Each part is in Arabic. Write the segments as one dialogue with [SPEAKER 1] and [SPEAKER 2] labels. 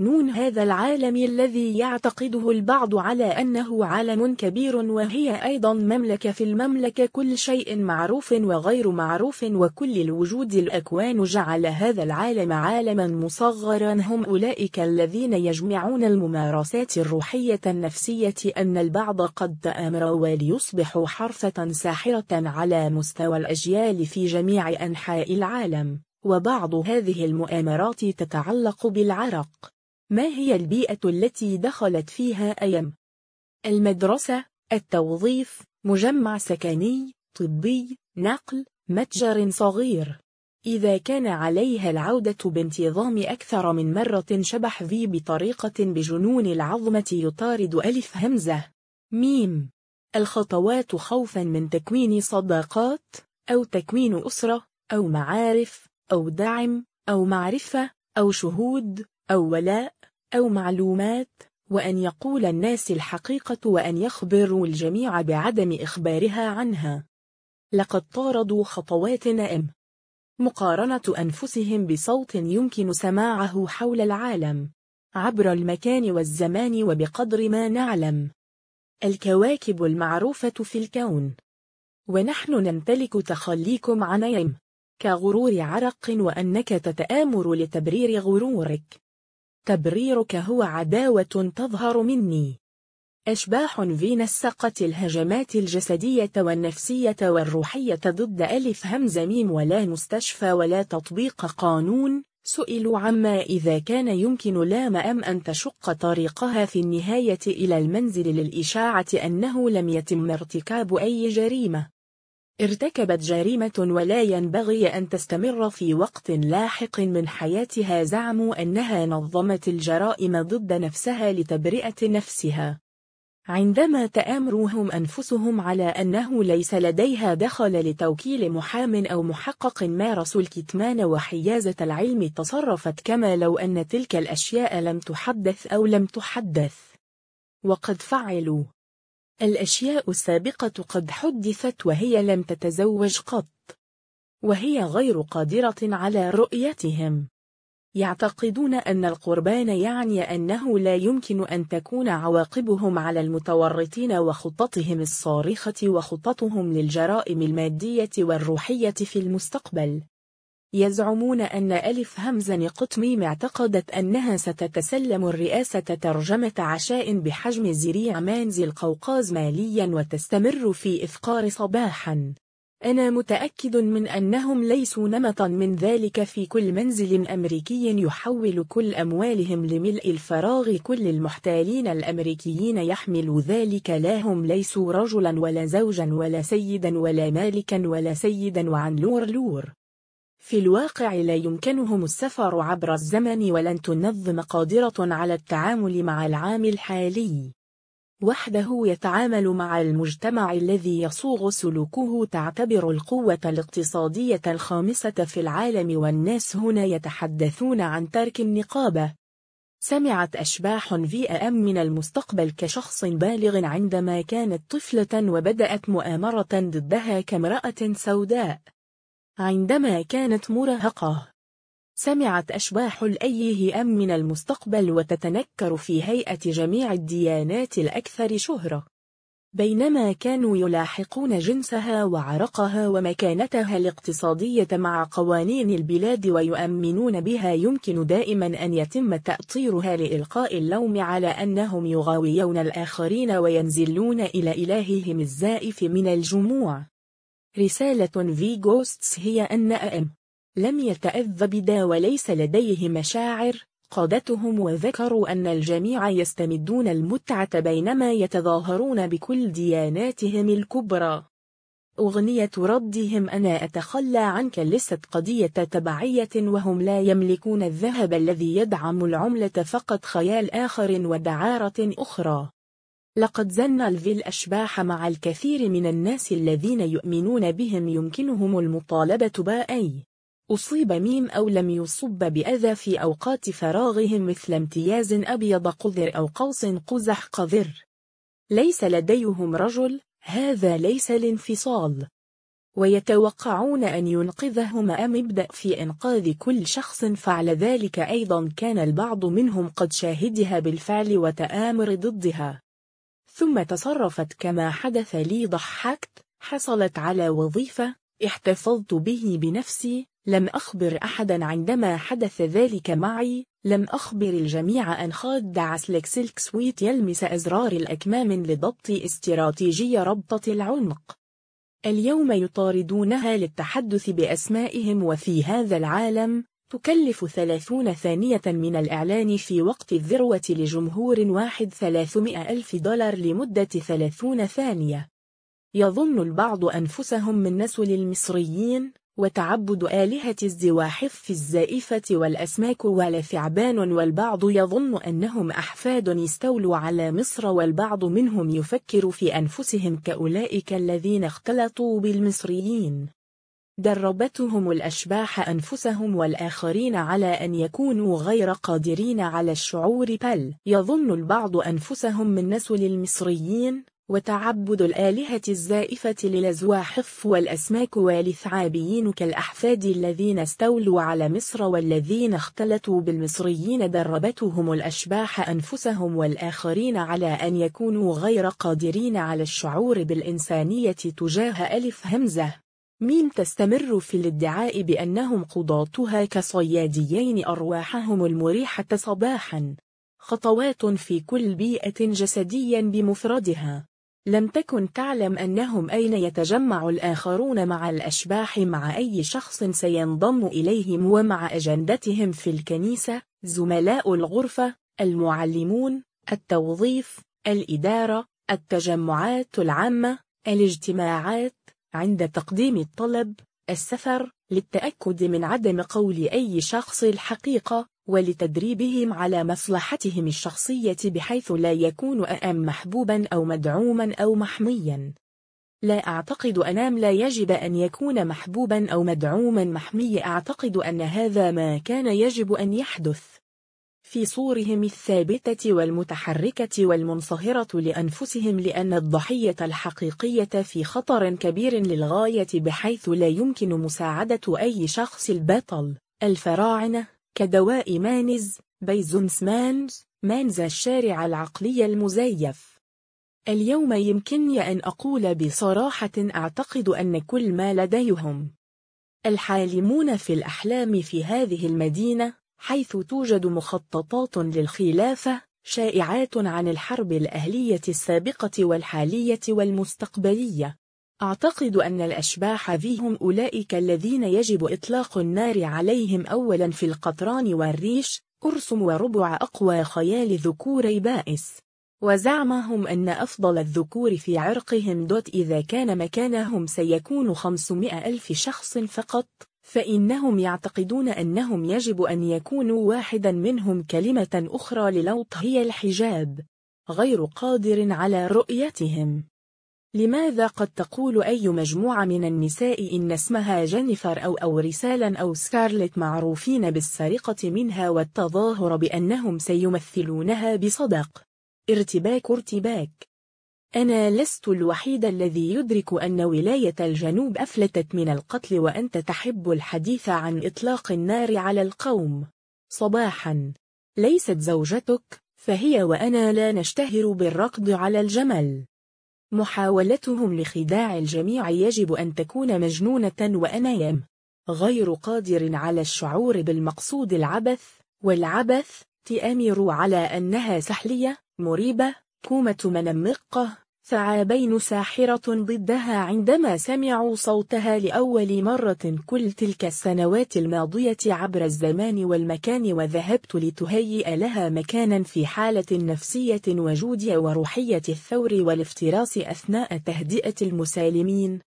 [SPEAKER 1] نون هذا العالم الذي يعتقده البعض على أنه عالم كبير وهي أيضا مملكة في المملكة. كل شيء معروف وغير معروف وكل الوجود الأكوان جعل هذا العالم عالما مصغرا. هم أولئك الذين يجمعون الممارسات الروحية النفسية أن البعض قد تآمر وليصبحوا حرفة ساحرة على مستوى الأجيال في جميع أنحاء العالم. وبعض هذه المؤامرات تتعلق بالعرق. ما هي البيئة التي دخلت فيها أيم؟ المدرسة، التوظيف، مجمع سكني، طبي، نقل، متجر صغير. إذا كان عليها العودة بانتظام أكثر من مرة شبح في بطريقة بجنون العظمة يطارد ألف همزة. ميم. الخطوات خوفا من تكوين صداقات أو تكوين أسرة أو معارف أو دعم أو معرفة أو شهود أو ولاء أو معلومات وأن يقول الناس الحقيقة وأن يخبروا الجميع بعدم إخبارها عنها. لقد طاردوا خطواتنا أم مقارنة أنفسهم بصوت يمكن سماعه حول العالم. عبر المكان والزمان وبقدر ما نعلم. الكواكب المعروفة في الكون. ونحن نمتلك تخليكم عن يم. كغرور عرق وأنك تتآمر لتبرير غرورك. تبريرك هو عداوة تظهر مني. أشباح في نسقة الهجمات الجسدية والنفسية والروحية ضد ألف همز ميم ولا مستشفى ولا تطبيق قانون. سئلوا عما إذا كان يمكن لام أم أن تشق طريقها في النهاية إلى المنزل للإشاعة أنه لم يتم ارتكاب أي جريمة. ارتكبت جريمة ولا ينبغي أن تستمر في وقت لاحق من حياتها زعموا أنها نظمت الجرائم ضد نفسها لتبرئة نفسها. عندما تآمرهم أنفسهم على أنه ليس لديها دخل لتوكيل محام أو محقق مارسوا الكتمان وحيازة العلم تصرفت كما لو أن تلك الأشياء لم تحدث أو لم تحدث. وقد فعلوا. الأشياء السابقة قد حدثت وهي لم تتزوج قط. وهي غير قادرة على رؤيتهم. يعتقدون أن القربان يعني أنه لا يمكن أن تكون عواقبهم على المتورطين وخططهم الصارخة وخططهم للجرائم المادية والروحية في المستقبل. يزعمون أن ألف همزة قطميم اعتقدت أنها ستتسلم الرئاسة ترجمة عشاء بحجم زريع مانزي القوقاز ماليا وتستمر في إفقار صباحا. أنا متأكد من أنهم ليسوا نمطا من ذلك في كل منزل أمريكي يحول كل أموالهم لملء الفراغ. كل المحتالين الأمريكيين يحمل ذلك. لا هم ليسوا رجلا ولا زوجا ولا سيدا ولا مالكا ولا سيدا وعن لور لور. في الواقع لا يمكنهم السفر عبر الزمن ولن تنظم قادرة على التعامل مع العام الحالي. وحده يتعامل مع المجتمع الذي يصوغ سلوكه تعتبر القوة الاقتصادية الخامسة في العالم والناس هنا يتحدثون عن ترك النقابة سمعت أشباح في أم من المستقبل كشخص بالغ عندما كانت طفلة وبدأت مؤامرة ضدها كامرأة سوداء. عندما كانت مراهقة. سمعت أشباح الأيه أم من المستقبل وتتنكر في هيئة جميع الديانات الأكثر شهرة. بينما كانوا يلاحقون جنسها وعرقها ومكانتها الاقتصادية مع قوانين البلاد ويؤمنون بها يمكن دائما أن يتم تأطيرها لإلقاء اللوم على أنهم يغاويون الآخرين وينزلون إلى إلههم الزائف من الجموع. رسالة في جوستس هي أن أم لم يتأذ بدا وليس لديه مشاعر قادتهم وذكروا أن الجميع يستمدون المتعة بينما يتظاهرون بكل دياناتهم الكبرى. أغنية ردهم أنا أتخلى عنك لست قضية تبعية وهم لا يملكون الذهب الذي يدعم العملة فقط خيال آخر ودعارة أخرى. لقد زن الفي الأشباح مع الكثير من الناس الذين يؤمنون بهم يمكنهم المطالبة بأي أصيب ميم أو لم يصب بأذى في أوقات فراغهم مثل امتياز أبيض قذر أو قوس قزح قذر. ليس لديهم رجل هذا ليس الانفصال. ويتوقعون أن ينقذهم أم ابدأ في إنقاذ كل شخص فعل ذلك أيضا كان البعض منهم قد شاهدها بالفعل وتآمر ضدها. ثم تصرفت كما حدث لي ضحكت حصلت على وظيفة احتفظت به بنفسي لم أخبر أحدا عندما حدث ذلك معي لم أخبر الجميع أن خاد عسلك سلك سويت يلمس أزرار الأكمام لضبط استراتيجية ربطة العنق. اليوم يطاردونها للتحدث بأسمائهم وفي هذا العالم تكلف ثلاثون ثانية من الإعلان في وقت الذروة لجمهور واحد ثلاثمائة ألف دولار لمدة ثلاثون ثانية. يظن البعض أنفسهم من نسل المصريين وتعبد آلهة الزواحف الزائفة والأسماك والثعبان والبعض يظن أنهم أحفاد يستولوا على مصر والبعض منهم يفكر في أنفسهم كأولئك الذين اختلطوا بالمصريين. دربتهم الأشباح أنفسهم والآخرين على أن يكونوا غير قادرين على الشعور. بل يظن البعض أنفسهم من نسل المصريين وتعبد الآلهة الزائفة للزواحف والأسماك والثعابيين كالأحفاد الذين استولوا على مصر والذين اختلطوا بالمصريين. دربتهم الأشباح أنفسهم والآخرين على أن يكونوا غير قادرين على الشعور بالإنسانية تجاه ألف همزة. مين تستمر في الادعاء بأنهم قضاتها كصياديين أرواحهم المريحة صباحا؟ خطوات في كل بيئة جسديا بمفردها. لم تكن تعلم أنهم أين يتجمع الآخرون مع الأشباح مع أي شخص سينضم إليهم ومع أجندتهم في الكنيسة؟ زملاء الغرفة المعلمون التوظيف الإدارة التجمعات العامة الاجتماعات عند تقديم الطلب السفر للتأكد من عدم قول أي شخص الحقيقة ولتدريبهم على مصلحتهم الشخصية بحيث لا يكون أم محبوبا أو مدعوما أو محميا. لا أعتقد أنام لا يجب أن يكون محبوبا أو مدعوما. محمي أعتقد أن هذا ما كان يجب أن يحدث. في صورهم الثابتة والمتحركة والمنصهرة لأنفسهم لأن الضحية الحقيقية في خطر كبير للغاية بحيث لا يمكن مساعدة أي شخص البطل. الفراعنة كدواء مانز بيزونس مانز مانز الشارع العقلي المزيف. اليوم يمكنني أن أقول بصراحة أعتقد أن كل ما لديهم. الحالمون في الأحلام في هذه المدينة حيث توجد مخططات للخلافة شائعات عن الحرب الأهلية السابقة والحالية والمستقبلية. أعتقد أن الأشباح فيهم أولئك الذين يجب إطلاق النار عليهم أولا في القطران والريش أرسم وربع أقوى خيال ذكوري بائس. وزعمهم أن أفضل الذكور في عرقهم دوت إذا كان مكانهم سيكون خمسمائة ألف شخص فقط. فإنهم يعتقدون أنهم يجب أن يكونوا واحدا منهم كلمة أخرى للوط هي الحجاب غير قادر على رؤيتهم. لماذا قد تقول أي مجموعة من النساء إن اسمها جينيفر أو أو رسالا أو سكارلت معروفين بالسرقة منها والتظاهر بأنهم سيمثلونها بصدق؟ ارتباك ارتباك. أنا لست الوحيد الذي يدرك أن ولاية الجنوب أفلتت من القتل وأنت تحب الحديث عن إطلاق النار على القوم. صباحا. ليست زوجتك فهي وأنا لا نشتهر بالركض على الجمل. محاولتهم لخداع الجميع يجب أن تكون مجنونة وأنايم. غير قادر على الشعور بالمقصود العبث والعبث تأمر على أنها سحلية مريبة كومة منمقة ثعابين ساحرة ضدها عندما سمعوا صوتها لأول مرة كل تلك السنوات الماضية عبر الزمان والمكان وذهبت لتهيئ لها مكانا في حالة نفسية وجودية وروحية الثور والافتراس أثناء تهدئة المسالمين.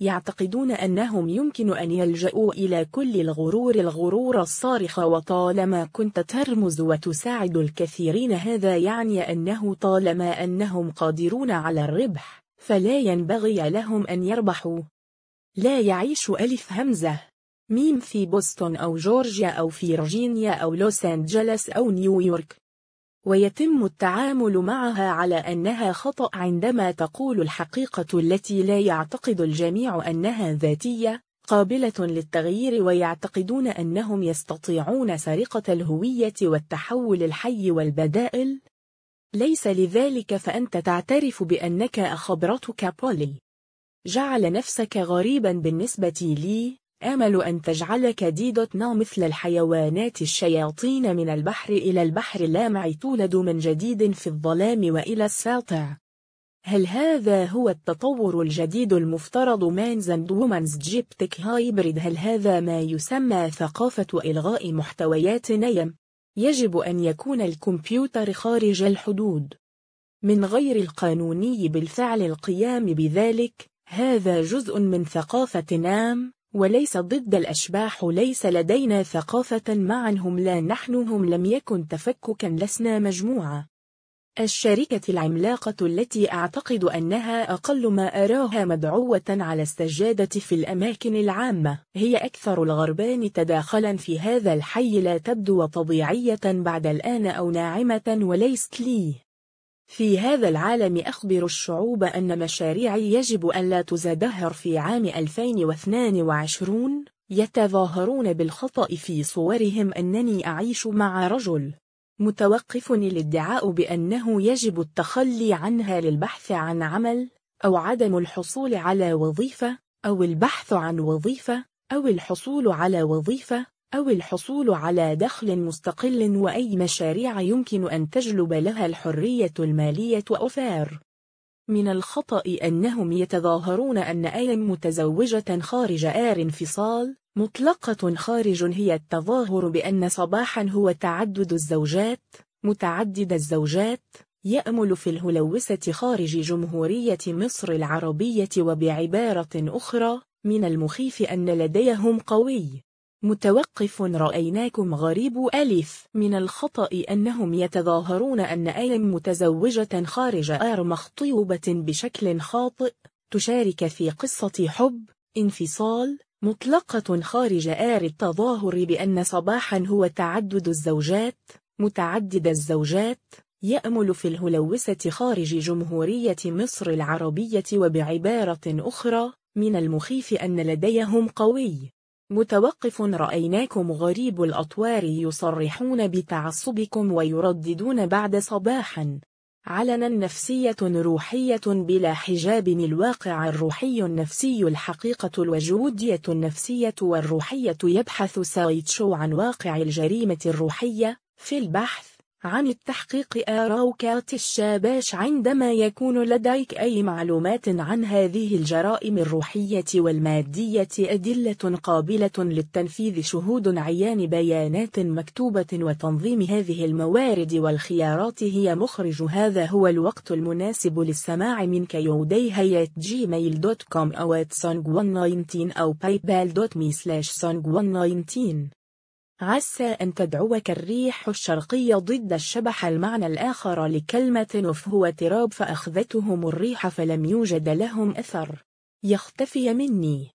[SPEAKER 1] يعتقدون أنهم يمكن أن يلجأوا إلى كل الغرور الغرور الصارخ وطالما كنت ترمز وتساعد الكثيرين. هذا يعني أنه طالما أنهم قادرون على الربح فلا ينبغي لهم أن يربحوا. لا يعيش ألف همزة. ميم في بوسطن أو جورجيا أو فيرجينيا أو لوس أنجلس أو نيويورك. ويتم التعامل معها على أنها خطأ عندما تقول الحقيقة التي لا يعتقد الجميع أنها ذاتية قابلة للتغيير ويعتقدون أنهم يستطيعون سرقة الهوية والتحول الحي والبدائل. ليس لذلك فأنت تعترف بأنك أخبرتك بولي. جعل نفسك غريبا بالنسبة لي. آمل أن تجعلك ديدوتنا مثل الحيوانات الشياطين من البحر إلى البحر اللامع تولد من جديد في الظلام وإلى الساطع. هل هذا هو التطور الجديد المفترض مانز أند وومنز جيبتك هايبريد؟ هل هذا ما يسمى ثقافة إلغاء محتويات نيم؟ يجب أن يكون الكمبيوتر خارج الحدود. من غير القانوني بالفعل القيام بذلك هذا جزء من ثقافة نام. وليس ضد الأشباح ليس لدينا ثقافة معهم لا نحن هم لم يكن تفككا لسنا مجموعة. الشركة العملاقة التي أعتقد أنها أقل ما أراها مدعوة على السجادة في الأماكن العامة هي أكثر الغربان تداخلا في هذا الحي لا تبدو طبيعية بعد الآن أو ناعمة وليست لي. في هذا العالم أخبر الشعوب أن مشاريعي يجب أن لا تزدهر في عام 2022 يتظاهرون بالخطأ في صورهم أنني أعيش مع رجل متوقف الادعاء بأنه يجب التخلي عنها للبحث عن عمل أو عدم الحصول على وظيفة أو البحث عن وظيفة أو الحصول على وظيفة. أو الحصول على دخل مستقل وأي مشاريع يمكن أن تجلب لها الحرية المالية أوفار. من الخطأ أنهم يتظاهرون أن أي متزوجة خارج آر انفصال مطلقة خارج هي التظاهر بأن صباحا هو تعدد الزوجات متعدد الزوجات يأمل في الهلوسة خارج جمهورية مصر العربية وبعبارة أخرى من المخيف أن لديهم قوي. متوقف رأيناكم غريب ألف من الخطأ أنهم يتظاهرون أن أي متزوجة خارج آر مخطوبة بشكل خاطئ تشارك في قصة حب انفصال مطلقة خارج آر التظاهر بأن صباحا هو تعدد الزوجات متعدد الزوجات يأمل في الهلوسة خارج جمهورية مصر العربية وبعبارة أخرى. من المخيف أن لديهم قوي. متوقف رأيناكم غريب الأطوار يصرحون بتعصبكم ويرددون بعد صباحا. علنا نفسية روحية بلا حجاب الواقع الروحي النفسي الحقيقة الوجودية النفسية والروحية يبحث سايتشو عن واقع الجريمة الروحية في البحث. عن التحقيق آراوكات الشاباش عندما يكون لديك أي معلومات عن هذه الجرائم الروحية والمادية أدلة قابلة للتنفيذ شهود عيان بيانات مكتوبة وتنظيم هذه الموارد والخيارات هي مخرج. هذا هو الوقت المناسب للسماع منك يودي هيات جيميل دوت كوم أو song 119 أو paypal.me slash song 119 عسى أن تدعوك الريح الشرقية ضد الشبح المعنى الآخر لكلمة نف هو تراب فأخذتهم الريح فلم يوجد لهم أثر. يختفي مني.